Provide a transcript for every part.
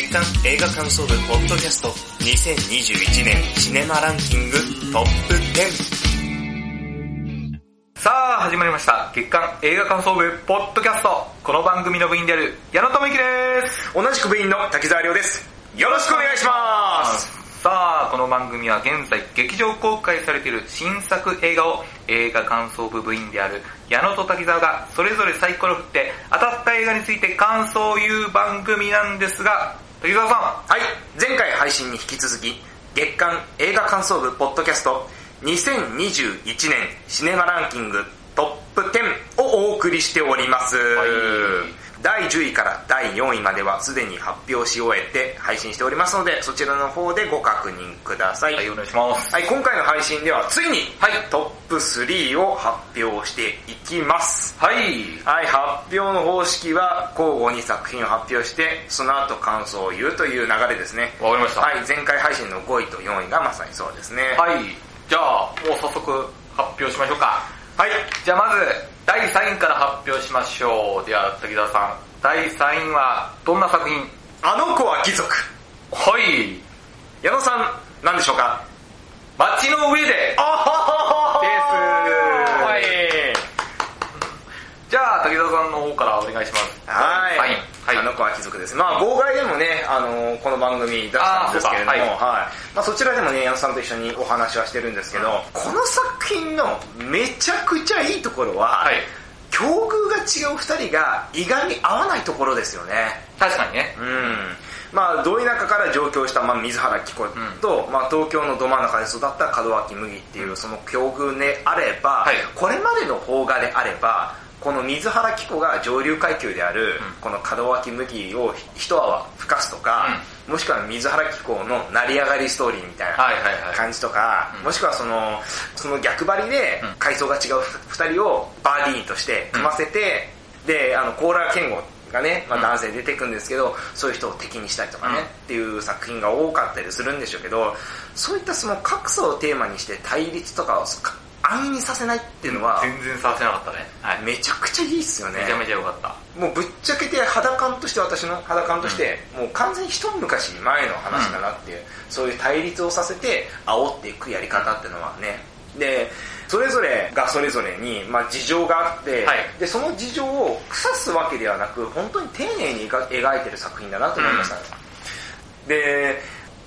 月間映画感想部ポッドキャスト2021年シネマランキングトップ10さあ始まりました。月間映画感想部ポッドキャスト。この番組の部員である矢野智之です。同じく部員の滝沢亮です。よろしくお願いします。さあこの番組は現在劇場公開されている新作映画を映画感想部部員である矢野と滝沢がそれぞれサイコロ振って当たった映画について感想を言う番組なんですが滝沢さん。はい。前回配信に引き続き月間映画感想部ポッドキャスト2021年シネマランキングトップ10をお送りしております、第10位から第4位まではすでに発表し終えて配信しておりますのでそちらの方でご確認くださいはいお願いしますはい、今回の配信ではついに、はいトップ3を発表していきます。はいはい、発表の方式は交互に作品を発表して、その後感想を言うという流れですね。わかりましたはい、前回配信の5位と4位がまさにそうですね。はいじゃあもう早速発表しましょうかはい。じゃあまず第3位から発表しましょう。では滝沢さん。第3位はどんな作品？あの子は貴族。はい。矢野さん、何でしょうか？街の上であはですはい。じゃあ滝沢さんの方からお願いしますはい、はいはいあの子は貴族です。まあ、号外でもね、あのこの番組出したんですけれども、あーそうか。はい。まあ、そちらでもね、矢野さんと一緒にお話はしてるんですけど、この作品のめちゃくちゃいいところは、はい。境遇が違う二人が意外に合わないところですよね。確かにね。うん。まあ、ど田舎から上京した、まあ、水原希子と、まあ、東京のど真ん中で育った門脇麦っていうその境遇であれば、はい。これまでの邦画であればこの水原希子が上流階級である、うん。この門脇麦を一泡吹かすとか、もしくは水原希子の成り上がりストーリーみたいな感じとか、うん。もしくはそのその逆張りでうん。階層が違う二人をバーディーとして組ませて、であのコーラ健吾がね、まあ、うん。男性出てくんですけど、そういう人を敵にしたりとかね、うん。っていう作品が多かったりするんでしょうけどそういったその格差をテーマにして対立とかをか安易にさせないっていうのは、全然させなかったね。はい。めちゃくちゃいいっすよね。めちゃめちゃ良かった。もうぶっちゃけて肌感として私の肌感として、もう完全に一昔前の話だなっていう、そういう対立をさせて煽っていくやり方っていうのはね。でそれぞれがそれぞれに、まあ、事情があって、はい。でその事情を腐すわけではなく本当に丁寧に描描いてる作品だなと思いました、で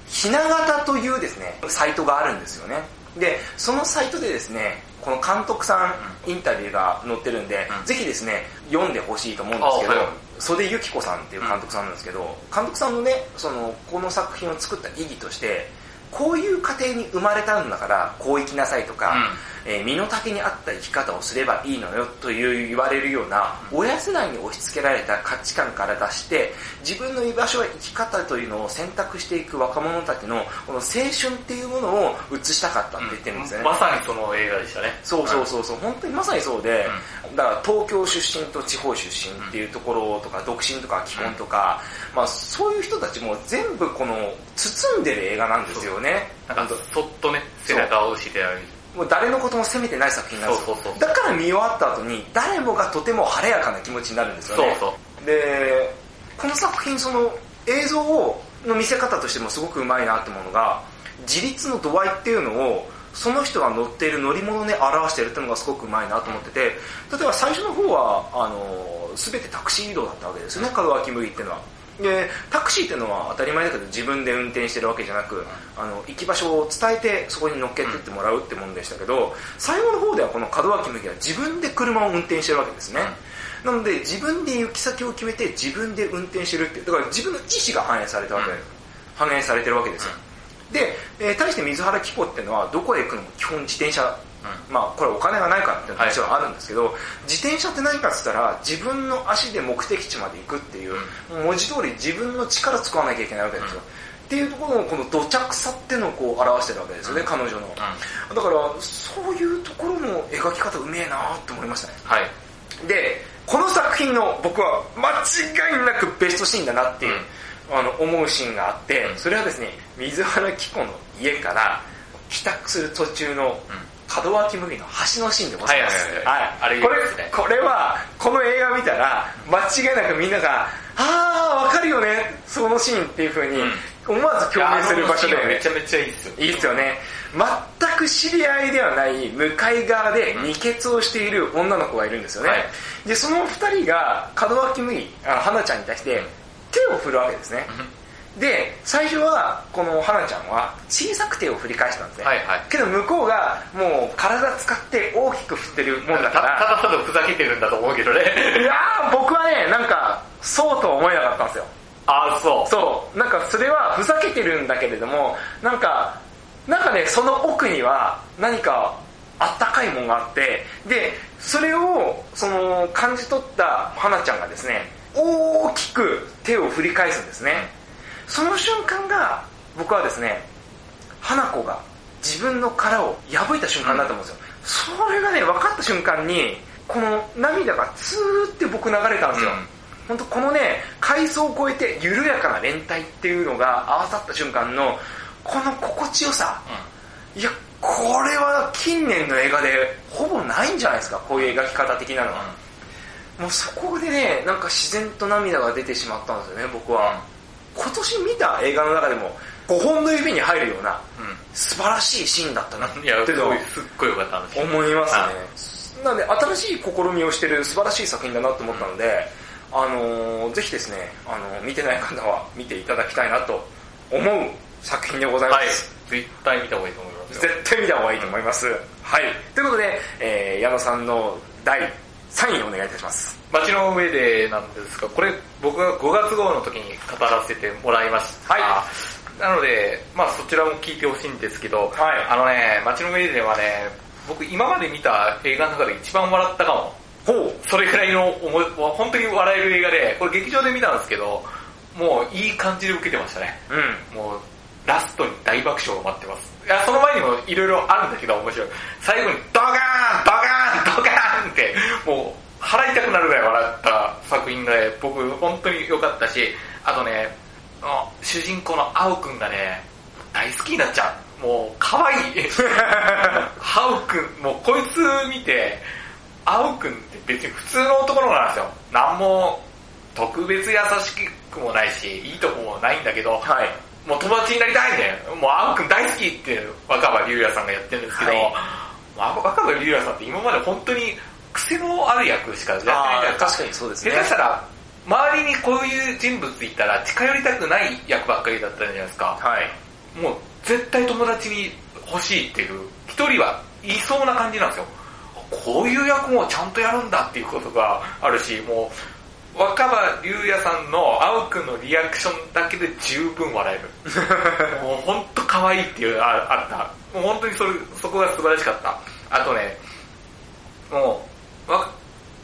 ひな形というですねサイトがあるんですよねでそのサイトでですねこの監督さんインタビューが載ってるんで、うん。ぜひですね読んでほしいと思うんですけど、あはい。袖由紀子さんっていう監督さんなんですけど、監督さんのねそのこの作品を作った意義としてこういう家庭に生まれたんだからこう生きなさいとか、えー身の丈に合った生き方をすればいいのよという言われるような親世代に押し付けられた価値観から出して自分の居場所や生き方というのを選択していく若者たちのこの青春っていうものを映したかったって言ってるんですよね、まさにその映画でしたね。そうそうそうそう、本当にまさにそうで、だから東京出身と地方出身っていうところとか、独身とか既婚とか、まあそういう人たちも全部この包んでる映画なんですよね。なんかそっとね背中を押してやるもう誰のことも責めてない作品なんですよ。だから見終わった後に誰もがとても晴れやかな気持ちになるんですよね。で、この作品その映像をの見せ方としてもすごくうまいなと思うのが、自立の度合いっていうのをその人が乗っている乗り物で表してるっていうのがすごくうまいなと思ってて、例えば最初の方は、あの、すべてタクシー移動だったわけですよね、門脇麦っていうのは。で、タクシーっていうのは当たり前だけど自分で運転してるわけじゃなく、あの、行き場所を伝えてそこに乗っけてってもらうってもんでしたけど、最後の方ではこの門脇麦は自分で車を運転してるわけですね。なので自分で行き先を決めて自分で運転してるっていうだから自分の意思が反映されたわけ、うん。反映されてるわけですよ、で、えー対して水原希子っていうのはどこへ行くのも基本自転車、まあこれお金がないからっていうのはもちろんあるんですけど、自転車って何かって言ったら自分の足で目的地まで行くっていう、文字通り自分の力使わなきゃいけないわけですよ、っていうところのこの土着さっていうのをこう表してるわけですよね、彼女の、だからそういうところの描き方うめえなって思いましたね。はい。でこの作品の僕は間違いなくベストシーンだなっていう、あの思うシーンがあってそれはですね水原希子の家から帰宅する途中の門脇麦の橋のシーンでございます。はいはいはい。あれこれこれは、この映画見たら、間違いなくみんなが、ああわかるよね。そのシーンっていう風に思わず共鳴する場所で、めちゃめちゃいいっすよ。いいっすよね。全く知り合いではない向かい側で二血をしている女の子がいるんですよね、はい。でその二人が門脇麦あの花ちゃんに対して手を振るわけですね、で最初はこの花ちゃんは小さく手を振り返したんですね、はいはいけど向こうがもう体使って大きく振ってるもんだたからただただふざけてるんだと思うけどね。いやー僕はねなんかそうとは思えなかったんですよあ、そう。そうなんかそれはふざけてるんだけれどもなんかなんかねその奥には何かあったかいもんがあってでそれをその感じ取った華ちゃんがですね大きく手を振り返すんですねその瞬間が僕はですね華子が自分の殻を破いた瞬間だと思うんですよ、それがね分かった瞬間にこの涙がツーって僕流れたんですよ、うん。本当このね階層を超えて緩やかな連帯っていうのが合わさった瞬間のこの心地よさ、いやこれは近年の映画でほぼないんじゃないですかこういう描き方的なのは、もうそこでねなんか自然と涙が出てしまったんですよね僕は、今年見た映画の中でも5本の指に入るようなうん。素晴らしいシーンだったなっていのをごい、すっごい良かった。思いますはねなんで新しい試みをしてる素晴らしい作品だなと思ったので、あのーぜひですね、あのー見てない方は見ていただきたいなと思う作品でございまはいす、。絶対見た方がいいと思いますよ。絶対見た方がいいと思います、はいということで、えー矢野さんの第3位お願いいたします街の上でなんですが、これ僕が5月号の時に語らせてもらいました。はなので、まあそちらも聞いてほしいんですけど、はいあのね、街の上ではね、僕今まで見た映画の中で一番笑ったかも。ほうそれくらいの思い、本当に笑える映画で、これ劇場で見たんですけど、もういい感じで受けてましたね。うんもう、ラストに大爆笑が待ってます。いや、その前にもいろいろあるんだけど面白い。最後にドカーンドカーンドカーンって、もう、払いたくなるぐらい笑った作品で、僕本当に良かったし、あとね、あ主人公の青くんがね、大好きになっちゃう。もう、可愛い。青くん、もうこいつ見て、青くんって別に普通の男の子なんですよ。なんも特別優しくもないし、いいとこもないんだけど、はいもう友達になりたいんだよ。もう青くん大好きって若葉龍也さんがやってるんですけど、はいまあ若葉龍也さんって今まで本当に癖のある役しかやってないじゃないですか。あー確かにそうですね下手したら、周りにこういう人物いたら近寄りたくない役ばっかりだったじゃないですか。はいもう絶対友達に欲しいっていう、一人はいそうな感じなんですよ。こういう役もちゃんとやるんだっていうことがあるし、もう、若葉龍也さんの青くんのリアクションだけで十分笑える。もう本当可愛いっていうああった。もう本当にそれそこが素晴らしかった。あとね、もう、わ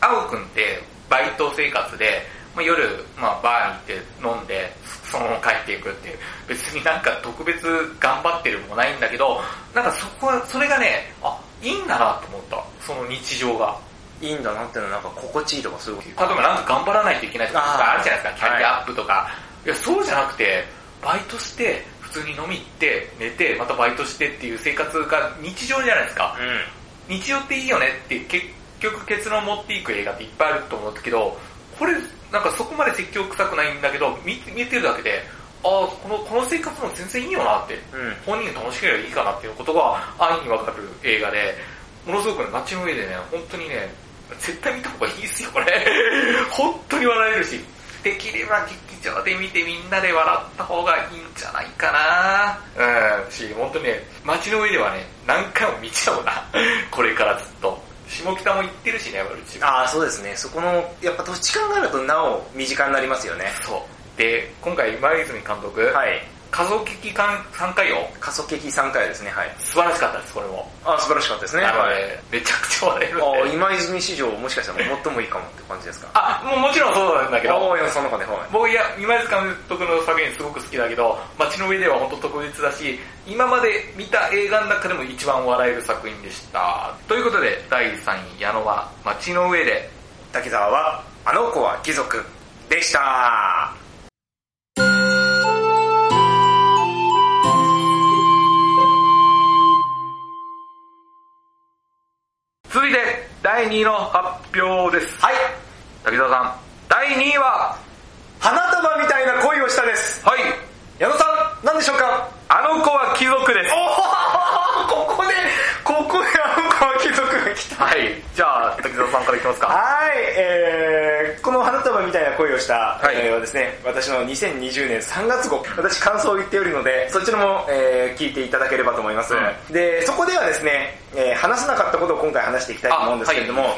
青くんってバイト生活で、まあ、夜、まあ、バーに行って飲んで、そのまま帰っていくっていう、別になんか特別頑張ってるもないんだけど、なんかそこは、それがね、あ、いいんだなと思った。その日常が。いいんだなっていうのはなんか心地いいとかそういう例えばなんか頑張らないといけないとかあるじゃないですか、キャリアアップとか。い、や、そうじゃなくて、バイトして、普通に飲み行って、寝て、またバイトしてっていう生活が日常じゃないですか。う日常っていいよねって結局結論持っていく映画っていっぱいあると思うんだけど、これなんかそこまで説教臭くないんだけど、見見てるだけで、ああ、この、この生活も全然いいよなって、んうん。本人が楽しければいいかなっていうことが安易にわかる映画で、ものすごくね、街の上でね、本当にね、絶対見た方がいいですよ、これ。本当に笑えるし、できれば劇場で見てみんなで笑った方がいいんじゃないかなうん、し、本当にね、街の上ではね、何回も見ちゃうな。これからずっと。下北も行ってるしね、うちああそうですねそこのやっぱ土地勘があるとなお身近になりますよねそう。で、今回、今泉監督、はい家族劇館3回よ。過疎劇3回ですねはい素晴らしかったです、これも。あ素晴らしかったですねはいで、めちゃくちゃ笑えるんあで。今泉史上もしかしたら最もいいかもって感じですか？あ、もうもちろんそうなんだけど、ああその中ではい僕いや、今泉監督の作品すごく好きだけど、街の上では本当特別だし、今まで見た映画の中でも一番笑える作品でした。ということで、第3位、矢野は街の上で。滝沢はあの子は貴族でした続いて、第2位の発表です。はい。滝沢さん、第2位は、は下です。はい。矢野さん、何でしょうか？あの子は貴族です。おここで、ここであの子は貴族が来た。はい。じゃあ、滝沢さんからいきますか。はい、えー、みたいな声をした、はいえーはですね、私の2020年3月号、私感想を言っておるので、そちらも、えー聞いていただければと思います。うで、そこではですね、えー話せなかったことを今回話していきたいと思うんですけれども、はい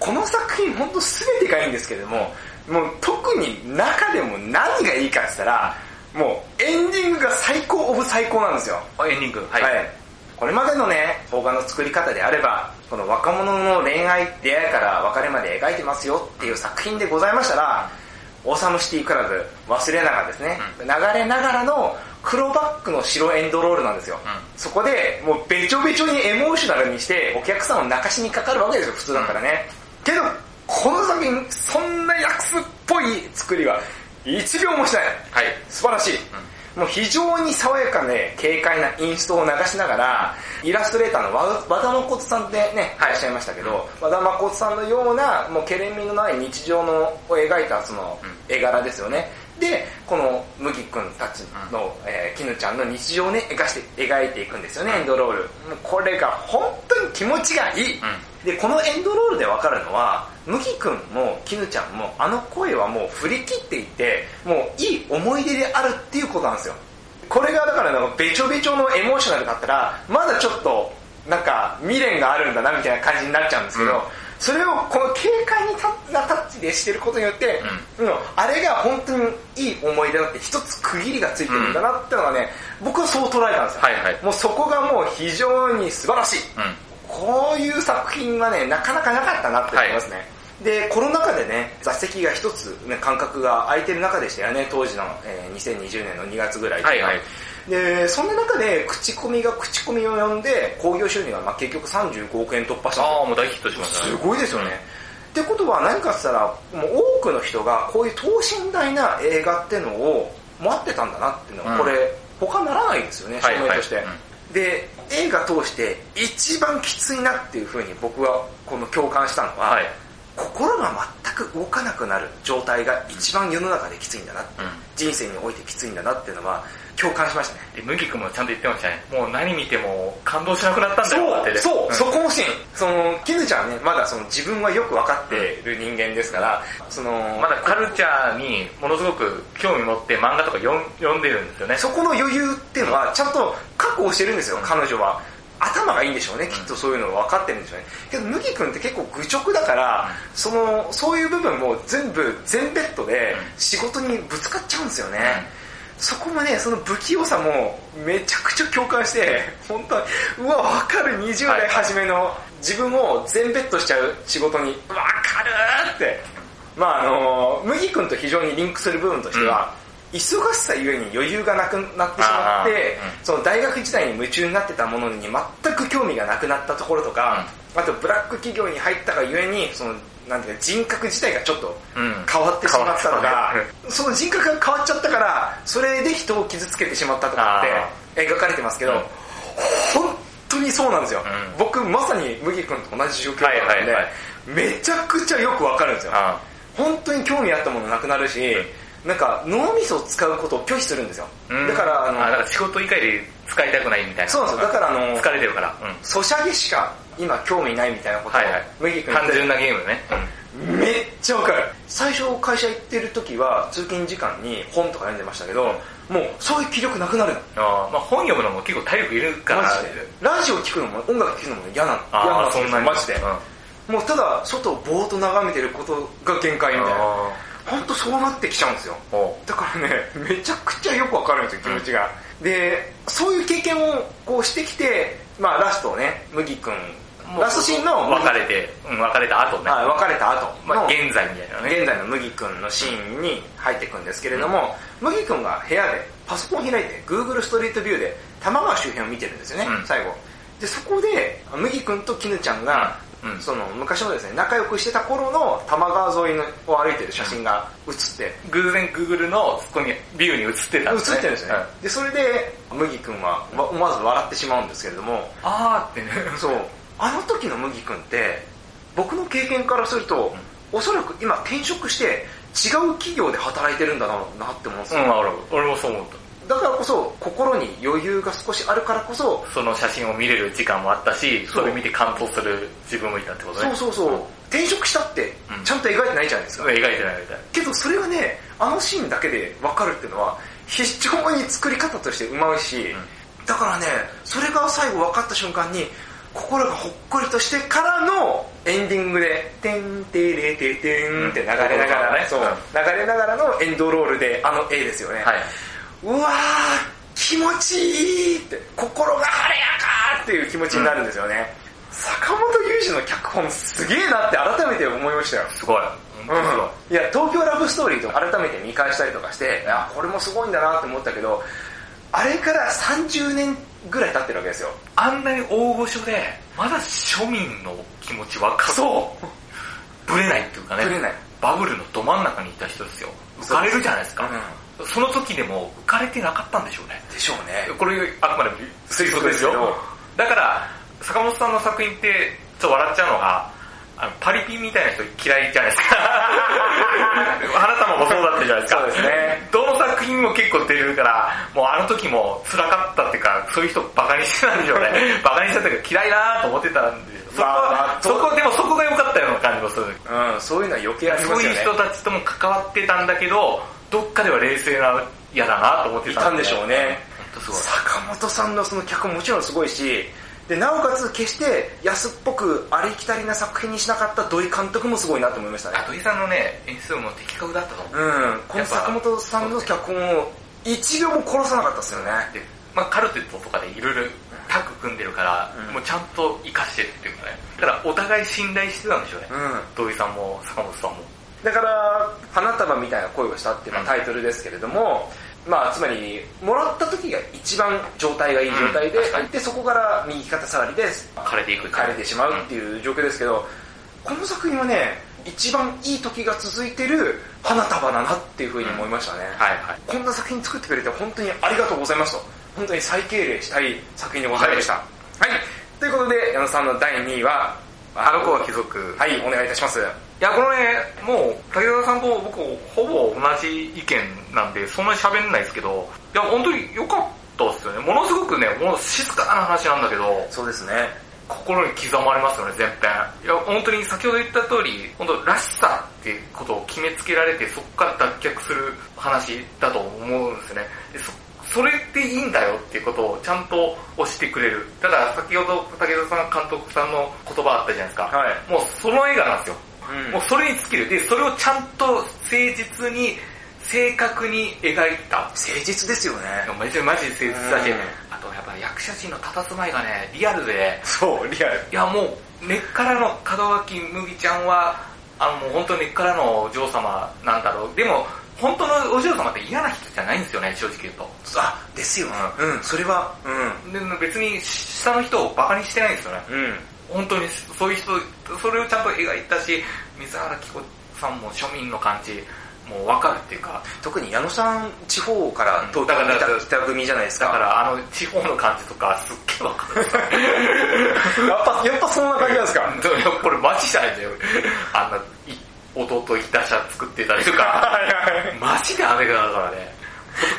この作品本当全てがいいんですけれども、もう特に中でも何がいいかって言ったら、もうエンディングが最高オブ最高なんですよ。あエンディング。はい。はい。これまでのね、動画の作り方であれば、この若者の恋愛、出会いから別れまで描いてますよっていう作品でございましたら、オーサムシティクラブ、忘れながらですね、流れながらの黒バックの白エンドロールなんですよ。うんそこで、もうべちょべちょにエモーショナルにして、お客さんを泣かしにかかるわけですよ、普通だったらね。けど、この作品、そんな役っぽい作りは、1秒もしない。はい。素晴らしい。もう非常に爽やかで軽快なインストを流しながら、イラストレーターの和和田誠さんってね、はいいらっしゃいましたけど、和田誠さんのような、もうケレン味のない日常のを描いたそのうん絵柄ですよね。で、この麦くんたちの、えー、絹ちゃんの日常をね、描して、描いていくんですよね、エンドロール。もうこれが本当に気持ちがいい。で、このエンドロールでわかるのは、麦くんも絹ちゃんもあの声はもう振り切っていて、もういい思い出であるっていうことなんですよ。これがだからなんかべちょべちょのエモーショナルだったら、まだちょっとなんか未練があるんだなみたいな感じになっちゃうんですけど、うんそれをこの軽快なタッチでしてることによって、うんあれが本当にいい思い出だって一つ区切りがついてるんだなってのがね、僕はそう捉えたんですよ。はいはいもうそこがもう非常に素晴らしい。うん。こういう作品はね、なかなかなかったなって思いますね。で、コロナ禍でね、座席が一つ、ね、間隔が空いてる中でしたよね、当時の、えー2020年の2月ぐらいはいはいで、そんな中で口コミが口コミを呼んで、興行収入がまあ結局35億円突破したああ、もう大ヒットしましたね。すごいですよね。ってことは何かって言ったら、もう多くの人がこういう等身大な映画ってのを待ってたんだなっていうのは、うんこれ、他ならないですよね、はい証明として。はいで、映画通して一番きついなっていうふうに僕はこの共感したのは、はい。心が全く動かなくなる状態が一番世の中できついんだな、うん。人生においてきついんだなっていうのは共感しましたね。で、麦君もちゃんと言ってましたね。もう何見ても感動しなくなったんだよってね。そう、んそこのシーン。その、キヌちゃんはね、まだその自分はよく分かってる人間ですから、その、まだカルチャーにものすごく興味持って漫画とか読んでるんですよね。そこの余裕っていうのはちゃんと保してるんですよ、彼女は。頭がいいんでしょうね、きっとそういうの分かってるんでしょうね。けど、麦君って結構愚直だから、その、そういう部分も全部全ベッドで仕事にぶつかっちゃうんですよね。そこもね、その不器用さもめちゃくちゃ共感して、本当に、うわ、わかる20代初めの自分を全ベッドしちゃう仕事に、わかるって。まああの、麦君と非常にリンクする部分としては、忙しさゆえに余裕がなくなってしまってうん、その大学時代に夢中になってたものに全く興味がなくなったところとか、あとブラック企業に入ったがゆえに、その、なんていうか人格自体がちょっとうん。変わってしまったとか変わっ、その人格が変わっちゃったから、それで人を傷つけてしまったとかって描かれてますけど、うん。本当にそうなんですよ。うん。僕まさに麦君と同じ状況だったんで、はいはいはい。めちゃくちゃよくわかるんですよ。あ本当に興味あったものなくなるし、なんか脳みそを使うことを拒否するんですよ。うんだから、あの、あ、なんか仕事以外で使いたくないみたいな。そうなんですよだからあの疲れてるから。うん。ソシャゲしか今興味ないみたいなことを、はいはい。麦君単純なゲームね。めっちゃわかる。最初会社行ってる時は通勤時間に本とか読んでましたけど、もうそういう気力なくなるの。あーまあ本読むのも結構体力いるから。マジで。ラジオ聞くのも音楽聞くのも嫌な、嫌ああ、なんですよそんなに。マジで。うんもうただ外をぼーっと眺めてることが限界みたいな。あ本当そうなってきちゃうんですよ。だからね、めちゃくちゃよくわかるんですよ、気持ちが。で、そういう経験をこうしてきて、まあラストをね、麦くん、ラストシーンの別れて、うん、別れた後ね。はい、別れた後の、まあ現在みたいなね。現在の麦くんのシーンに入っていくんですけれども、麦くんが部屋でパソコン開いて Google ストリートビューで玉川周辺を見てるんですよね、うん最後。で、そこで、麦くんと絹ちゃんが、うんうんその昔のですね、仲良くしてた頃の玉川沿いのを歩いてる写真が写って、偶然 Google のそこにビューに映ってたんですね。映ってるんですね。で、それで、麦くんはわ思わず笑ってしまうんですけれども、あーってね。そう、あの時の麦くんって、僕の経験からすると、おそらく今転職して、違う企業で働いてるんだなって思うんですよ、うん、俺俺もそう思った。だからこそ心に余裕が少しあるからこそその写真を見れる時間もあったし、それ見て感動する自分もいたってことね。そうそうそう。転職したってうん。ちゃんと描いてないじゃないですか、描いてないみたい。けどそれがねあのシーンだけで分かるっていうのは非常に作り方としてうまいし、だからねそれが最後分かった瞬間に心がほっこりとしてからのエンディングで「てんてれててん」って流れながらね、うん。そう流れながらのエンドロールであの絵ですよね、はい。うわー気持ちいいって心が晴れやかっていう気持ちになるんですよね、坂本龍二の脚本すげえなって改めて思いましたよすごい。本当すごい。いや東京ラブストーリーと改めて見返したりとかしていやこれもすごいんだなって思ったけどあれから30年ぐらい経ってるわけですよあんなに大御所で、まだ庶民の気持ち分かる。そうぶれないっていうかね。ぶれないバブルのど真ん中にいた人ですよ。浮かれるじゃないですか。その時でも浮かれてなかったんでしょうね。でしょうねこれあくまで推測ですよ推測ですけど。だから、坂本さんの作品って、ちょっと笑っちゃうのが、あのパリピみたいな人嫌いじゃないですか。花束もそうだったじゃないですか。そうですね。どの作品も結構出るから、もうあの時も辛かったっていうか、そういう人バカにしてたんでしょうね。バカにしてたけど嫌いだなと思ってたんで、そこは、あそこ、でもそこが良かったような感じもする。うんそういうのは余計ありまそうすよねいう人たちとも関わってたんだけど、どっかでは冷静な嫌だなと思ってたいたんでしょうね。坂本さんのその脚本もちろんすごいしでなおかつ決して安っぽくありきたりな作品にしなかった土井監督もすごいなと思いましたねあ土井さんのね、演出も的確だったと思う。うんこの坂本さんの脚本を一秒も殺さなかったですよねで、まあカルテットとかでいろいろタッグ組んでるから、うんもうちゃんと活かしてるっていうかね。だからお互い信頼してたんでしょうね。うん土井さんも坂本さんも。だから「花束みたいな恋をした」っていうのはタイトルですけれども、まあつまりもらった時が一番状態がいい状態で、でそこから右肩下がりで枯れていく枯れてしまうっていう状況ですけど、この作品はね一番いい時が続いてる花束だなっていうふうに思いましたね、はいはい。こんな作品作ってくれて本当にありがとうございますと。本当に再敬礼したい作品でございました。はい、ということで矢野さんの第2位はあの子は貴族。はいお願いいたしますいや、このね、もう、武田さんと僕、ほぼ同じ意見なんで、そんなに喋んないですけど、いや、本当に良かったですよね。ものすごくね、もう静かな話なんだけど、そうですね心に刻まれますよね、全編。いや、本当に先ほど言った通り、本当らしさっていうことを決めつけられて、そこから脱却する話だと思うんですね。でそそれっていいんだよっていうことをちゃんと押してくれる。だから先ほど武田さん監督さんの言葉あったじゃないですか。はいもうその映画なんですよ。うんもうそれに尽きる。で、それをちゃんと誠実に、正確に描いた。誠実ですよねマジでマジで誠実だしうん、あとやっぱ役者陣の佇まいがね、リアルで、そうリアルいやもう、根っからの門脇麦ちゃんは、あのもう本当に根っからのお嬢様なんだろう。でも、本当のお嬢様って嫌な人じゃないんですよね、正直言うと。あですよねうんそれはうで別に下の人をバカにしてないんですよね。んうん本当にそういう人、それをちゃんと描いたし、水原希子さんも庶民の感じ、もう分かるっていうか、特に矢野さん地方からうん東京に来た組じゃないですかだからあの地方の感じとかすっげえ分かる。やっぱやっぱそんな感じなんですか？でもこれマジじゃないんだよ。あんな、い弟いた車作ってたりとか、マジでアメリカだからね。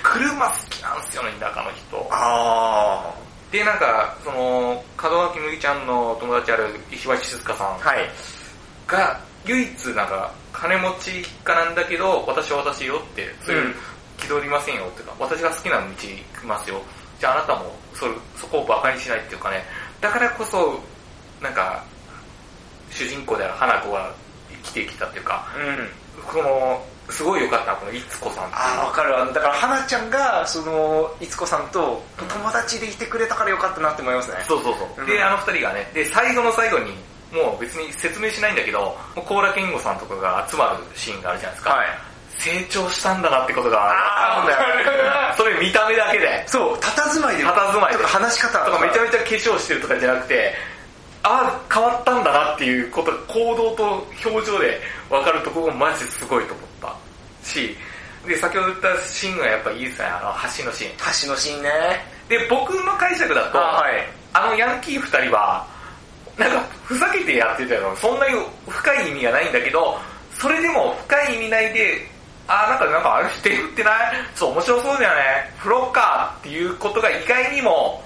僕車好きなんですよね、田舎の人。あで、なんか、その、門脇麦ちゃんの友達ある石橋静香さんあはい。が、唯一なんか、金持ち一家なんだけど、私は私よって、そういううん。気取りませんよっていうか、私が好きな道行きますよ。じゃああなたもそれそこを馬鹿にしないっていうかね、だからこそ、なんか、主人公である花子が生きてきたっていうか、うん。この、すごい良かった、このいつこさんああ分かる。あのだから花ちゃんがそのいつこさんと友達でいてくれたからよかったなって思いますね。そうそうそう。うん。で、あの二人がね、で、最後の最後に、もう別に説明しないんだけど、高良健吾さんとかが集まるシーンがあるじゃないですか。はい。成長したんだなってことがあるんだよ。それ見た目だけで。そう佇まいで。佇まいで。とか話し方。とかめちゃめちゃ化粧してるとかじゃなくて、ああ、変わったんだなっていうこと、行動と表情で分かるところがマジですごいと思った。し、で、先ほど言ったシーンがやっぱいいですね、あの橋のシーン。橋のシーンねで、僕の解釈だと、あはいあのヤンキー二人は、なんか、ふざけてやってたよ。そんなに深い意味がないんだけど、それでも深い意味ないで、あーなんか、なんかあれ手振ってない？ちょっと面白そうだよね。振ろっかっていうことが意外にも、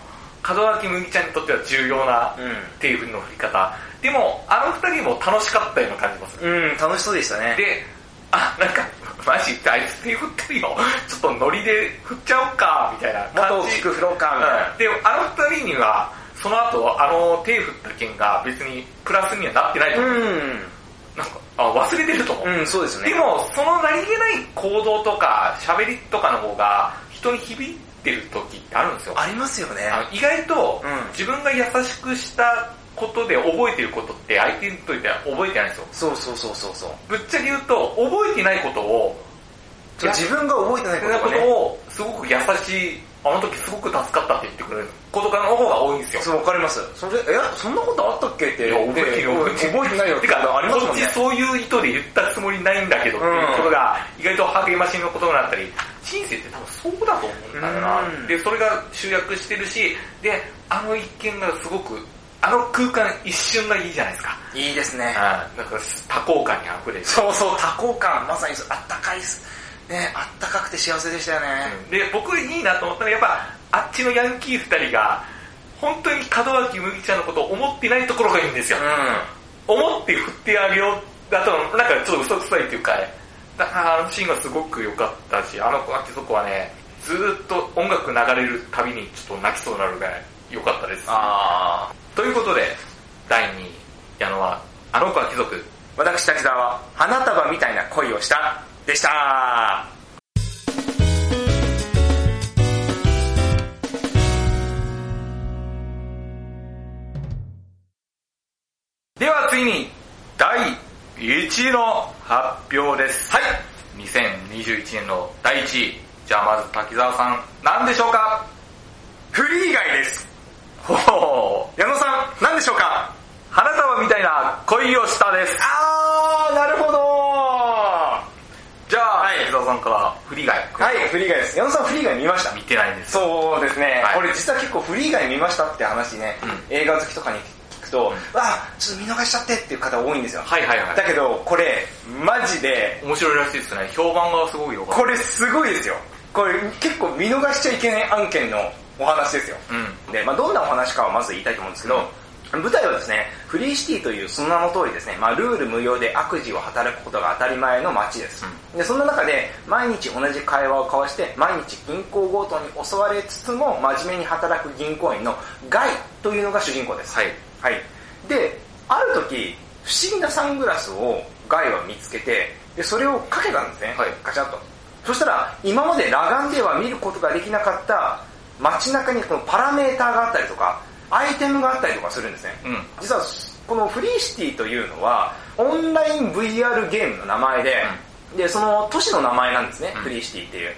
門脇麦ちゃんにとっては重要なうん手振りの振り方。でも、あの二人も楽しかったような感じもする。うん、楽しそうでしたね。で、あ、なんか、マジであいつ手振ってるよ。ちょっとノリで振っちゃおうか、みたいなもっと感じ。大きく振ろうか、みたいな。うんで、あの二人には、その後、あの手振った件が別にプラスにはなってないと思う。うん。なんか、あ、忘れてると思う。うん、そうですよね。でも、その何気ない行動とか、喋りとかの方が、人に響いてる時ってあるんですよ。ありますよね。あの意外と、うん自分が優しくしたことで覚えてることって相手にとっては覚えてないんですよ。そうそうそうそうそう。ぶっちゃけ言うと、覚えてないことを、自分が覚えてないこととがね。を、すごく優しい、あの時すごく助かったって言ってくれることの方が多いんですよ。そう、わかります。それ、え、そんなことあったっけって。いや、覚えてる覚えてないよっててか、ありますもんね。そういう意図で言ったつもりないんだけどっていうことが、意外と励ましのことになったり、人生って多分そうだと思うんだよなう。んで、それが集約してるし、で、あの一見がすごく、あの空間一瞬がいいじゃないですか。いいですね。うん。なんか多幸感に溢れる。そうそう、多幸感。まさにあったかいっす。ね、あったかくて幸せでしたよね。で、僕いいなと思ったのは、やっぱ、あっちのヤンキー二人が、本当に門脇麦ちゃんのことを思ってないところがいいんですよ。思って振ってあげよう。だと、なんかちょっと嘘くさいっていうか、だからあのシーンがすごく良かったし、あの子あそこはね、ずーっと音楽流れるたびにちょっと泣きそうになるぐらい良かったです。あということで、第2位、矢野は、あの子は貴族。ー。私、滝沢は、花束みたいな恋をした、でしたでは次に、第1位の発表です。はい。2021年の第1位。じゃあまず滝沢さん、何でしょうか？フリー以外です。ほう。矢野さん、何でしょうか？花束みたいな恋をしたです。あー、なるほどさんからフリー以外。はい、フリー以外です。矢野さん、フリー以外見ました？見てないんです。そうですね、はい俺実は結構フリー以外見ましたって話ね、うん映画好きとかに聞くと、あちょっと見逃しちゃってっていう方多いんですよ。はいはいはい。だけど、これ、マジで、面白いらしいですね。評判がすごいよかった。これすごいですよ。これ結構見逃しちゃいけない案件のお話ですよ。うん。で、まあどんなお話かはまず言いたいと思うんですけど、舞台はですね、フリーシティというその名の通りですね、まあルール無用で悪事を働くことが当たり前の街です。で、そんな中で毎日同じ会話を交わして、毎日銀行強盗に襲われつつも真面目に働く銀行員のガイというのが主人公です。はい。はい。で、ある時、不思議なサングラスをガイは見つけて、で、それをかけたんですね。はいガチャッと。そしたら、今まで裸眼では見ることができなかった街中にこのパラメーターがあったりとか、アイテムがあったりとかするんですね。うん。実は、このフリーシティというのは、オンライン VR ゲームの名前で、で、その都市の名前なんですね、うんフリーシティっていう。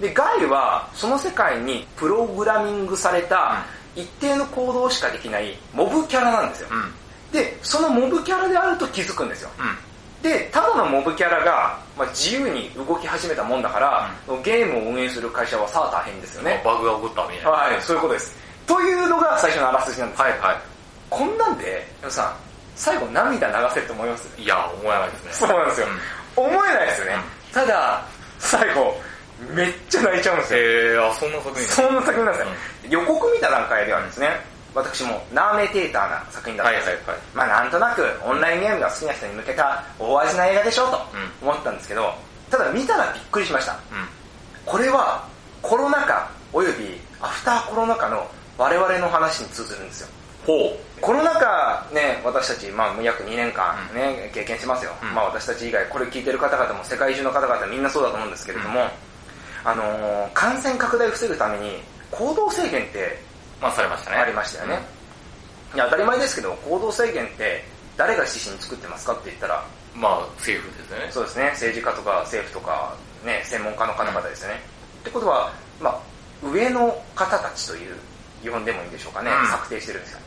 で、ガイは、その世界にプログラミングされた、一定の行動しかできないモブキャラなんですよ。うん。で、そのモブキャラであると気づくんですよ。うん。で、ただのモブキャラが、まあ、自由に動き始めたもんだから、ゲームを運営する会社はさあ大変ですよね。バグが起こったみたいな。はい、そういうことです。というのが最初のあらすじなんです。はいはこんなんで、皆さん、最後涙流せると思います？い。いや、思わないですね。そうなんですよ。思えないですよね。ただ、最後、めっちゃ泣いちゃうんですよ。えー、あ、そんな作品そんな作品なんですよ。予告見た段階ではですね、私もナーメテーターな作品だったんですよ。はいはいはいまあなんとなくオンラインゲームが好きな人に向けた大味な映画でしょ？うとうん思ったんですけど、ただ見たらびっくりしました。うん。これはコロナ禍およびアフターコロナ禍の我々の話に通ずるんですよ。ほう。コロナ禍ね、私たち、まあ約2年間ね、経験してますよ。うんまあ私たち以外、これ聞いてる方々も世界中の方々みんなそうだと思うんですけれども、あのー感染拡大を防ぐために行動制限ってまあ、されましたね。ありましたよね。いや、当たり前ですけど、行動制限って誰が指針作ってますかって言ったら、うん。まあ、政府ですよね。そうですね、政治家とか政府とか、ね、専門家の方々ですよね。ってことは、まあ、上の方たちという、呼んでもいいんでしょうかね、うん策定してるんですよ。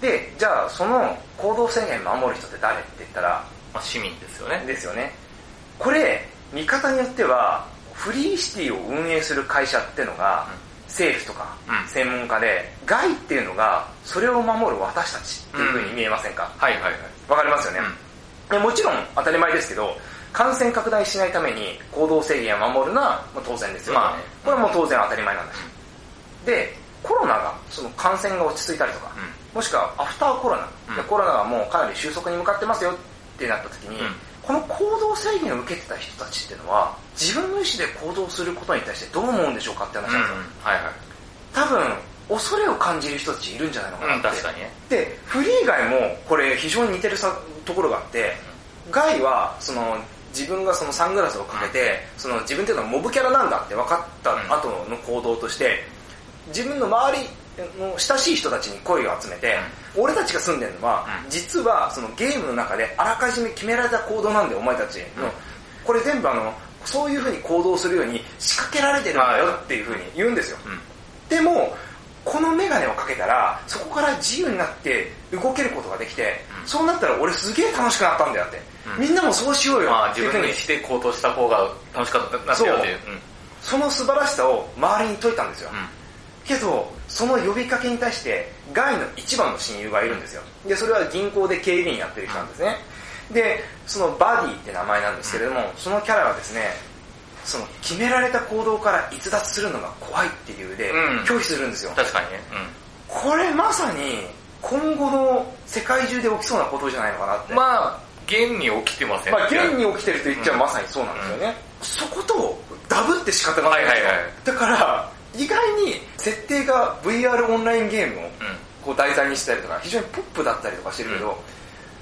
で、じゃあ、その行動制限守る人って誰って言ったら、まあ、市民ですよね。ですよね。これ、見方によっては、フリーシティを運営する会社ってのが、政府とかうん専門家で、外っていうのが、それを守る私たちっていう風に見えませんか？はいはいはい。わかりますよね。でもちろん当たり前ですけど、感染拡大しないために行動制限を守るのはまあ当然ですよ、まあねこれはもう当然当たり前なんだし。で、コロナが、その感染が落ち着いたりとか、もしくはアフターコロナ、うんでコロナがもうかなり収束に向かってますよってなった時に、うんこの行動制限を受けてた人たちっていうのは、自分の意思で行動することに対してどう思うんでしょうかって話うん。なんですよ。はいはい。多分、恐れを感じる人たちいるんじゃないのかなって。確かにね。で、フリーガイもこれ非常に似てるさところがあって、ガイはその自分がそのサングラスをかけて、その自分っていうのはモブキャラなんだって分かった後の行動として、自分の周りの親しい人たちに声を集めて、俺たちが住んでるのは、うん実はそのゲームの中であらかじめ決められた行動なんでお前たちの、うんこれ全部あの、そういうふうに行動するように仕掛けられてるんだよっていうふうに言うんですよ。うん。でも、このメガネをかけたら、そこから自由になって動けることができて、うんそうなったら俺すげえ楽しくなったんだよって。うんみんなもそうしようよまあっていうふうに自分の意思、で行動した方が楽しかったなってよっていう。うん。その素晴らしさを周りに説いたんですよ。うん。けど、その呼びかけに対して、ガイの一番の親友がいるんですよ。で、それは銀行で警備員やってる人なんですね。で、そのバディって名前なんですけれども、そのキャラはですね、その決められた行動から逸脱するのが怖いっていう理由でうん拒否するんですよ。確かにね。これまさに今後の世界中で起きそうなことじゃないのかなって。うん。まあ、現に起きてませんまあ、現に起きてると言っちゃまさにそうなんですよね。そことダブって仕方がないんですよ。はいはいはいだから、意外に設定が VR オンラインゲームをうん。こう題材にしたりとか、非常にポップだったりとかしてるけど、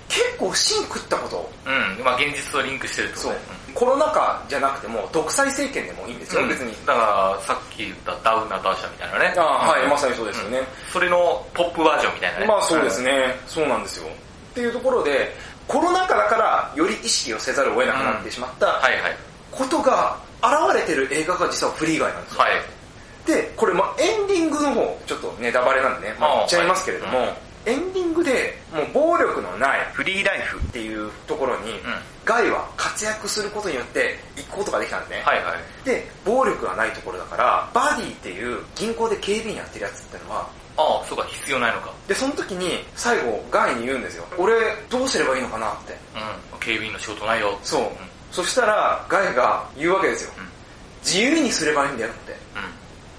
結構芯食ったこと、うん。まあ現実とリンクしてるってことそうね。、コロナ禍じゃなくても独裁政権でもいいんですよ、うん別に。だから、さっき言ったダウンナターシャみたいなね。あはい、うんまさにそうですよね。それのポップバージョンみたいなね。まあそうですね、そうなんですよ。っていうところで、コロナ禍だからより意識をせざるを得なくなってしまったはいはい。ことが現れてる映画が実はフリーガイなんですよ。はい。で、これまあエンディングの方、ちょっとネタバレなんでね、まあ言っちゃいますけれども、はいエンディングでもう暴力のないフリーライフっていうところに、ガイは活躍することによって行くことができたんですね。はいはい。で、暴力がないところだから、バディっていう銀行で警備員やってるやつってのは、ああ、そうか、必要ないのか。で、その時に最後ガイに言うんですよ。俺どうすればいいのかなって。うん。警備員の仕事ないよ。そう。うん。そしたらガイが言うわけですよ。うん自由にすればいいんだよって。うん。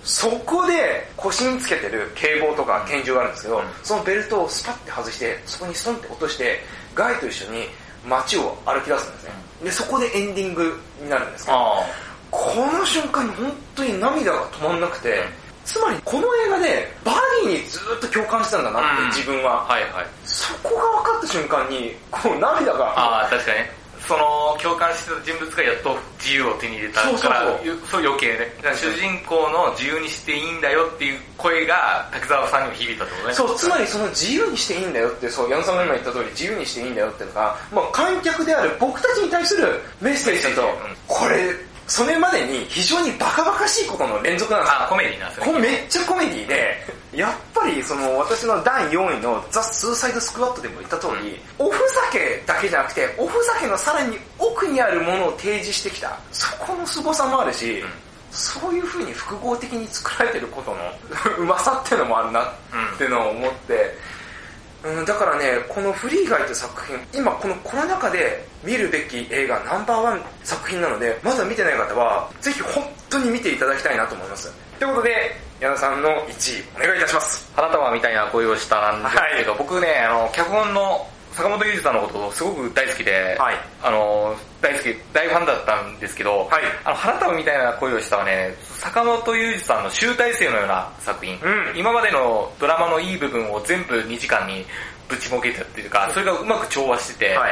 そこで腰につけてる警棒とか拳銃があるんですけど、うんそのベルトをスパッて外して、そこにストンって落として、ガイと一緒に街を歩き出すんですね。で、そこでエンディングになるんですけど、あこの瞬間に本当に涙が止まんなくて、うんつまりこの映画でバディにずっと共感してたんだなって、うん自分は。あ。はいはい。そこが分かった瞬間に、こう涙が、ああ、確かにね。その、共感してた人物がやっと自由を手に入れたから、そうそうそうゆそう余計ね。主人公の自由にしていいんだよっていう声が滝沢さんにも響いたってことね。そう、つまりその自由にしていいんだよって、そう、矢野さんが今言った通り自由にしていいんだよっていうのが、まあ観客である僕たちに対するメッセージだとうん、これ、それまでに非常にバカバカしいことの連続なんですよあ、コメディなんですね。れめっちゃコメディで、やっぱりその私の第4位のザ・スーサイド・スクワットでも言った通り、おふざけだけじゃなくて、おふざけのさらに奥にあるものを提示してきた。そこの凄さもあるし、そういう風に複合的に作られてることの うまさっていうのもあるなっていうのを思って、うん、だからね、このフリーガイという作品、今このコロナ禍で見るべき映画ナンバーワン作品なので、まだ見てない方は、ぜひ本当に見ていただきたいなと思います。ということで、矢野さんの1位、お願いいたします。花束みたいな恋をしたなんですけど、僕ね、あの、脚本の坂本裕二さんのことすごく大好きで、はいあの、大好き、大ファンだったんですけど、はいあの、花束みたいな恋をしたはね、坂本裕二さんの集大成のような作品、うん今までのドラマのいい部分を全部2時間にぶちもけたっていうか、それがうまく調和してて、はい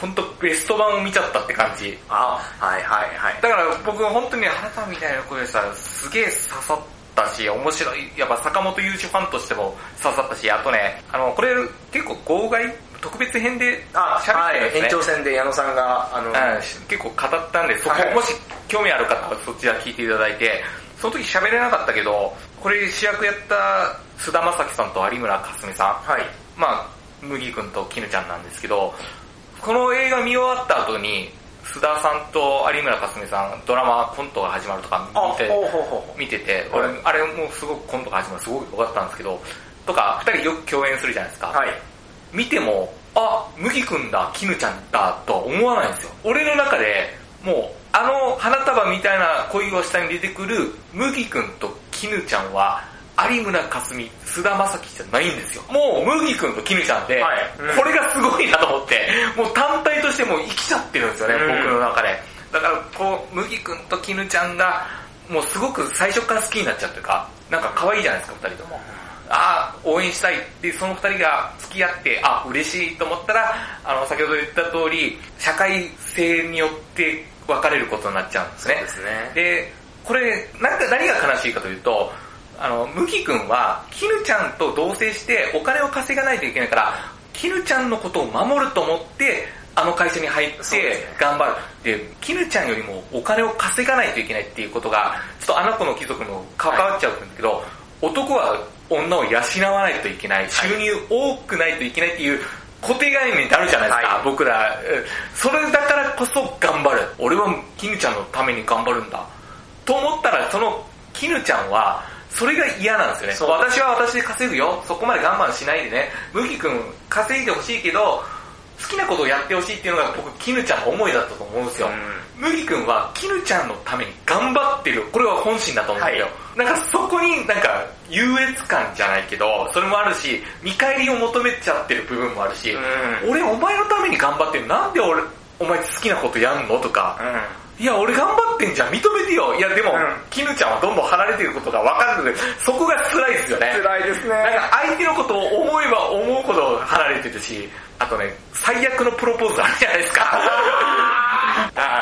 本当ベスト版を見ちゃったって感じ。あ、はいはいはい。だから僕は本当に花束みたいな声をしたらすげえ刺さったし、面白い。やっぱ坂本雄二ファンとしても刺さったし、あとね、あの、これ結構号外特別編であ、はい喋ってるんですね。延長戦で矢野さんが、あの、うん結構語ったんで、そこ、はいもし興味ある方はそちら聞いていただいて、その時喋れなかったけど、これ主役やった菅田将暉さんと有村架純さん、はい。まあ、麦君と絹ちゃんなんですけど、この映画見終わった後に、須田さんと有村架純さん、ドラマコントが始まるとかあ、見て。見てて、俺、あれもすごくコントが始まるすごく良かったんですけど、とか、二人よく共演するじゃないですか。はい。見ても、あ、麦くんだ、絹ちゃんだ、とは思わないんですよ。俺の中で、もう、あの花束みたいな恋を下に出てくる麦くんと絹ちゃんは、有村架純、菅田将暉じゃないんですよ。もう麦くんと絹ちゃんで、はいうんこれがすごいなと思って、もう単体としてもう生きちゃってるんですよね、うん僕の中で。だから、こう、麦くんと絹ちゃんが、もうすごく最初から好きになっちゃうというか、なんか可愛いじゃないですか、二人とも。ああ、応援したいって、その二人が付き合って、あ、嬉しいと思ったら、あの、先ほど言った通り、社会性によって別れることになっちゃうんですね。そうですねで、これ、なんか何が悲しいかというと、あの、麦くんは、絹ちゃんと同棲してお金を稼がないといけないから、絹ちゃんのことを守ると思って、あの会社に入って頑張る。で、絹ちゃんよりもお金を稼がないといけないっていうことが、ちょっとあの子の貴族も関わっちゃうんだけど、男は女を養わないといけない、収入多くないといけないっていう固定概念ってあるじゃないですか、はい僕ら。うんそれだからこそ頑張る。俺は絹ちゃんのために頑張るんだ。と思ったら、その絹ちゃんは、それが嫌なんですよね。私は私で稼ぐよ。そこまで我慢しないでね。麦くん稼いでほしいけど、好きなことをやってほしいっていうのが僕、絹ちゃんの思いだったと思うんですよ。麦くんは絹ちゃんのために頑張ってる。これは本心だと思うんだよ。なんかそこになんか優越感じゃないけど、それもあるし、見返りを求めちゃってる部分もあるし、うん俺お前のために頑張ってる。なんで俺、お前好きなことやんの？とか、ういや、俺頑張ってんじゃん、認めてよ。いや、でも、うん絹ちゃんはどんどん離れてることが分かるので、そこが辛いですよね。ん。辛いですね。なんか相手のことを思えば思うほど離れてるし、あとね、最悪のプロポーズあるじゃないですか。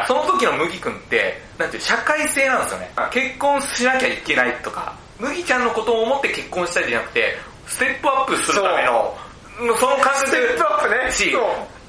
その時の麦くんって、なんていう、社会性なんですよねはい。結婚しなきゃいけないとか、麦ちゃんのことを思って結婚したいじゃなくて、ステップアップするための、その感覚ステップアップね。し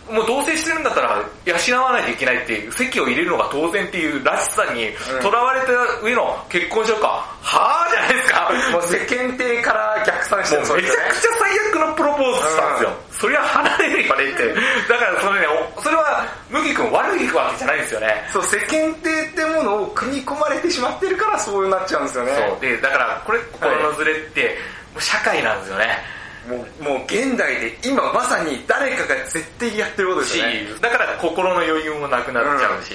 もう同棲してるんだったら養わないといけないっていう、席を入れるのが当然っていうらしさにうん。囚われた上の結婚しようか、はぁじゃないですか。もう世間体から逆算してるめちゃくちゃ最悪のプロポーズしたんですよ。そりゃ離れるよねって。だからそれね、おそれは麦君悪いわけじゃないんですよね。そう、世間体ってものを組み込まれてしまってるからそうなっちゃうんですよね。そう。で、だからこれ、心のズレって、もう社会なんですよね。もう、もう現代で今まさに誰かが絶対やってることですしよね。、だから心の余裕もなくなっちゃうし、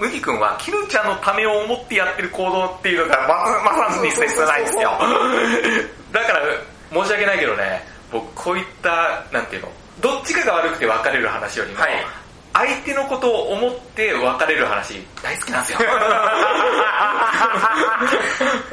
麦君はキヌちゃんのためを思ってやってる行動っていうのがままさに切ないんですよ。だから、申し訳ないけどね、僕こういった、なんていうの、どっちかが悪くて別れる話よりも、はい相手のことを思って別れる話大好きなんですよ。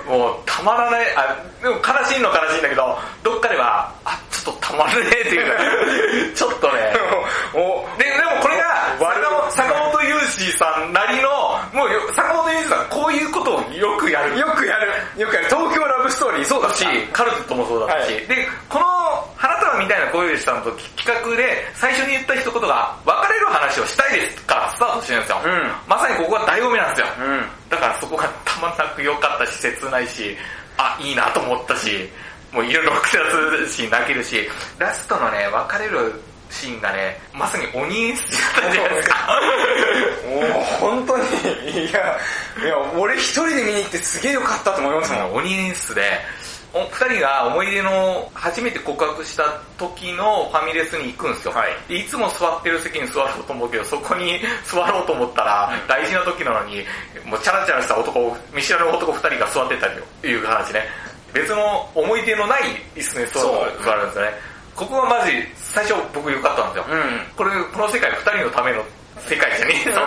もうたまらない、あ、でも悲しいの悲しいんだけど、どっかでは、あ、ちょっとたまらねえっていう、ちょっとね、おで、でもこれが、悪坂本坂本雄二さんなりの、もうよ坂本雄二さんこういうことをよくやる。よくやる。よくやる。東京ラブストーリー、そうだしし、、カルテットもそうだったし、はい。で、この花束みたいな声でしたのと企画で最初に言った一言が、る話をしたいですからスタートしてるんですよ。うんまさにここが醍醐味なんですよ。うん。だからそこがたまらなく良かったし、切ないし、あ、いいなと思ったし、もういろいろ複雑し、泣けるし、ラストのね、別れるシーンがね、まさに鬼演出だったじゃないですか。もう本当に、いや、いや、俺一人で見に行ってすげえよかったと思いますもん。鬼演出で、お二人が思い出の初めて告白した時のファミレスに行くんですよ。はいでいつも座ってる席に座ろうと思うけど、そこに座ろうと思ったら、大事な時なのに、もうチャラチャラした男、見知らぬ男二人が座ってたという話ね。別の思い出のない椅子に座るんですよね。ここがマジ、最初僕良かったんですよ。うん。これ、この世界二人のための世界じゃねえぞ。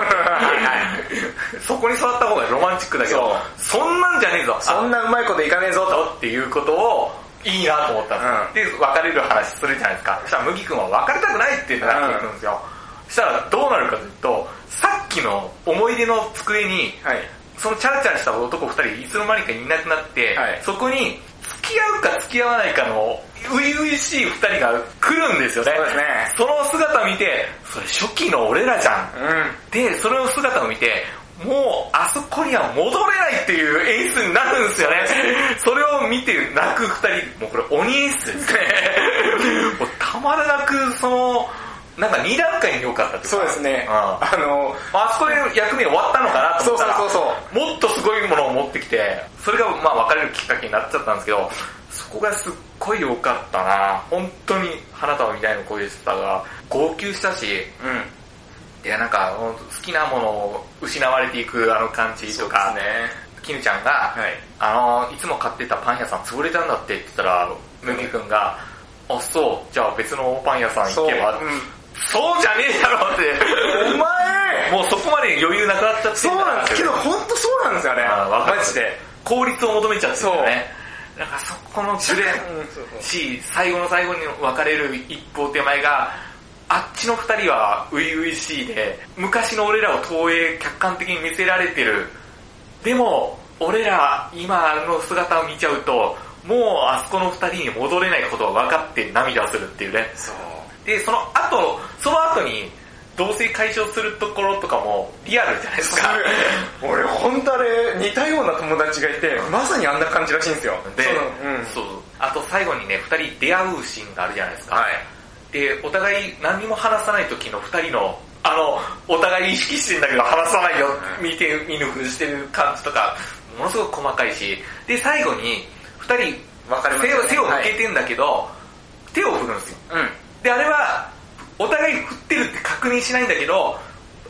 そこに座った方がロマンチックだけど、そんなんじゃねえぞ。そんなうまいこといかねえぞと。っていうことを、いいなと思ったんですよ。で、別れる話するじゃないですか。そしたら麦君は別れたくないってなってくるんですよ。そしたらどうなるかというと、さっきの思い出の机に、はい。そのチャラチャラした男二人いつの間にかいなくなって、はいそこに付き合うか付き合わないかの初々しい二人が来るんですよね。そうですねその姿見て、それ初期の俺らじゃん。うん。で、それの姿を見て、もう、あそこには戻れないっていう演出になるんですよね。それを見て泣く二人、もうこれ鬼演出ですね。もうたまらなく、その、なんか二段階に良かったっそうですね。うんあの、あそこで役目終わったのかなと思ったら、そうそうそうもっとすごいものを持ってきて、それがまあ別れるきっかけになっちゃったんですけど、そこがすっごい良かったな本当に花束みたいな声でしたが、号泣したし、うん。いやなんか好きなものを失われていくあの感じとか、ね。きぬちゃんが、はい。あの、いつも買ってたパン屋さん潰れたんだってって言ったら、むぎくんが、あ、そう、じゃあ別のパン屋さん行けば、そうじゃねえだろって、お前もうそこまで余裕なくなっちゃってそうなんですけど、よ本当そうなんですよね。あわかるマジで。効率を求めちゃってるよね。だからそこのズレうんそうそうし、最後の最後に別れる一歩手前が、あっちの二人は初々しいで、昔の俺らを投影客観的に見せられてる。でも、俺ら今の姿を見ちゃうと、もうあそこの二人に戻れないことが分かって涙するっていうね。そう。で、その後、その後に、同性解消するところとかもリアルじゃないですか。俺本当あれ似たような友達がいて、まさにあんな感じらしいんですよ。で、そのうん。そう。あと最後にね、二人出会うシーンがあるじゃないですか。はい。で、お互い何にも話さない時の二人の、あの、お互い意識してんだけど話さないよ、見て見ぬふしてる感じとか、ものすごく細かいし、で、最後に、二人、わかります手を手を向けてんだけど、手を振るんですよ。うん。で、あれは、お互い振ってるって確認しないんだけど、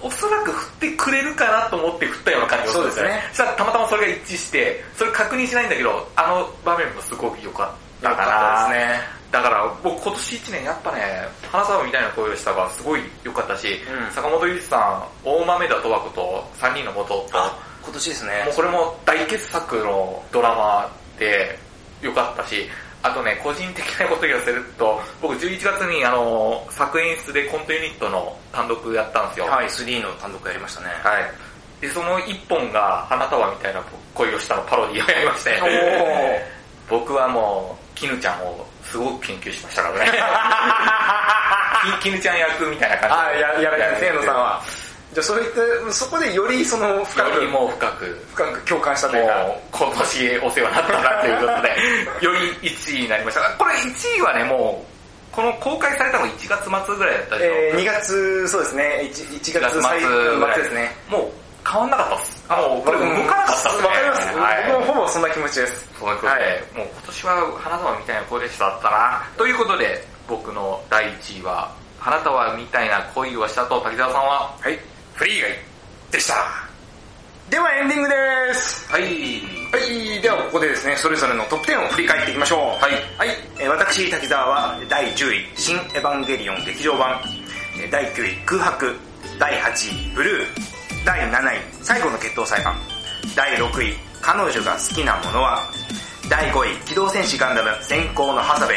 おそらく振ってくれるかなと思って振ったような感じがするんですよね。そしたらたまたまそれが一致して、それ確認しないんだけど、あの場面もすごく良かったかな。よかったですね。だから僕今年1年やっぱね、花束みたいな声をしたがすごい良かったし、うん坂本龍一さん、大豆田十和子と3人の元と、あ、今年ですねもう。これも大傑作のドラマで良かったし、あとね、個人的なこと言わせると、僕11月にあの、作演出でコントユニットの単独やったんですよ。はい、3の単独やりましたね。はい。で、その一本が花束みたいな恋をしたのパロディをやりまして、お僕はもう、絹ちゃんをすごく研究しましたからね。き絹ちゃん役みたいな感あ、じで。や、やられてる、清野。じゃあそういった、そこでよりその深く、よりもう深く、深く共感したというか。もう今年お世話になったなということで、より1位になりました。これ1位はね、もう、この公開されたのが1月末ぐらいだったでしょ？えー、2月、そうですね、1, 1 1月最末ですね。もう変わんなかったっす。もうこれ動かなかったっすね。わかります。はい僕もほぼそんな気持ちです。そういうことで、はいもう今年は花束みたいな声でしたったな。ということで、僕の第1位は、花束みたいな恋をしたと滝沢さんは、はい。フリー以外でした。ではエンディングです。はい。はい、ではここでですね、それぞれのトップ10を振り返っていきましょう。はい。はい、えー私、滝沢は第10位、新エヴァンゲリオン劇場版、第9位、空白、第8位、ブルー、第7位、最後の決闘裁判、第6位、彼女が好きなものは、第5位、機動戦士ガンダム、先行のハサウェイ、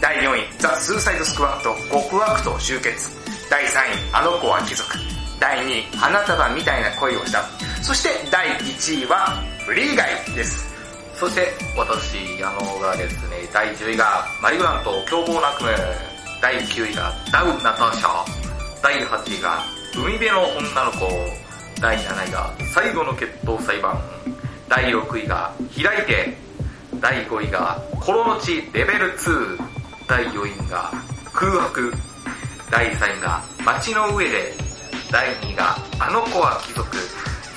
第4位、ザ・スーサイドスクワット、極悪と集結、第3位、あの子は貴族、第2位、花束みたいな恋をした、そして第1位は、フリーガイです。そして、私、矢野がですね、第10位が、マリグラント凶暴な悪夢、第9位が、ダウ・ナターシャ、第8位が、海辺の女の子、第7位が、最後の決闘裁判、第6位が、開いて、第5位が、コロの地レベル2、第4位が、空白、第3位が、街の上で、第2位が、あの子は貴族、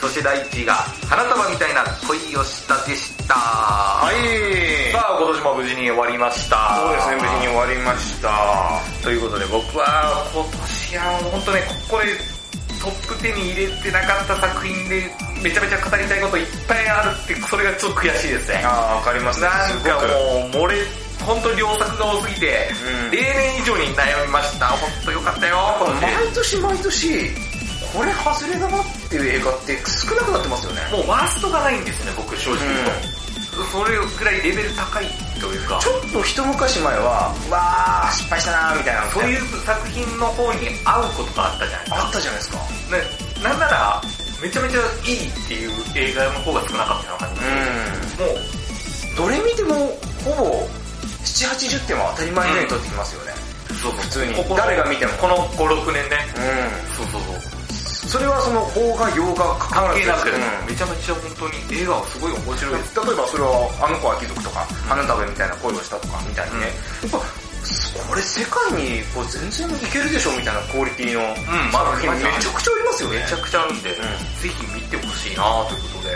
そして第1位が、花束みたいな恋をしたでした。はい。さあ、今年も無事に終わりました。そうですね、無事に終わりました。ということで僕は今年は本当ね、ここでトップ10に入れてなかった作品でめちゃめちゃ語りたいこといっぱいあるって、それがちょっと悔しいですね。ああ、わかりますね。なんかもう、漏れ、本当に良作が多すぎて、うん例年以上に悩みました。本当よかったよ。毎年毎年、これ外れだなっていう映画って少なくなってますよね。もうワーストがないんですね、僕正直言うと。それぐらいレベル高いというか。ちょっと一昔前は、わー、失敗したなーみたいなそういう作品の方に合うことがあったじゃないですか。あったじゃないですか。ね、なんなら、めちゃめちゃいいっていう映画の方が少なかったような感じ。もう、どれ見ても、ほぼ、7、80点は当たり前のように取ってきますよね。そう普通に誰が見てもこの5、6年ね。うそうそうそう。ん。それはその、邦画、洋画関関係なく、うんめちゃめちゃ本当に映画はすごい面白いです。例えばそれは、あの子は貴族とか、花束みたいな恋をしたとか、みたいにね。やっぱ、これ世界にこう全然いけるでしょみたいなクオリティのうん作品まあめちゃくちゃありますよね。めちゃくちゃあるんで、んぜひ見てほしいなということで、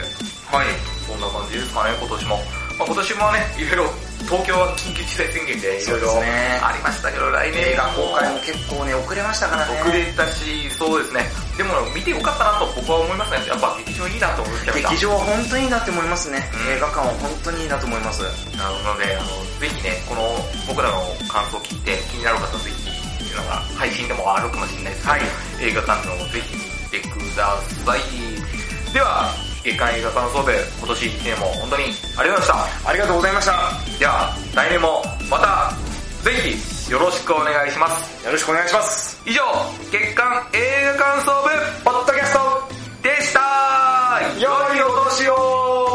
はい。そんな感じですかね、今年も。まあ、今年もね、いろいろ東京は緊急事態宣言でいろいろありましたけど、来年映画公開も結構ね、遅れましたからね。遅れたし、そうですね。でも見てよかったなと僕は思いますね。やっぱ劇場いいなと思っちゃいました。劇場は本当にいいなって思いますね。うん映画館は本当にいいなと思います。なので、あの、ぜひね、この僕らの感想を聞いて気になる方はぜひ、のが配信でもあるかもしれないですけど、はい映画館でもぜひ見てください。では、月刊映画感想部、今年1年も本当にありがとうございました。ありがとうございました。では、来年もまた、ぜひ、よろしくお願いします。よろしくお願いします。以上、月刊映画感想部、ポッドキャストでしたよいお年を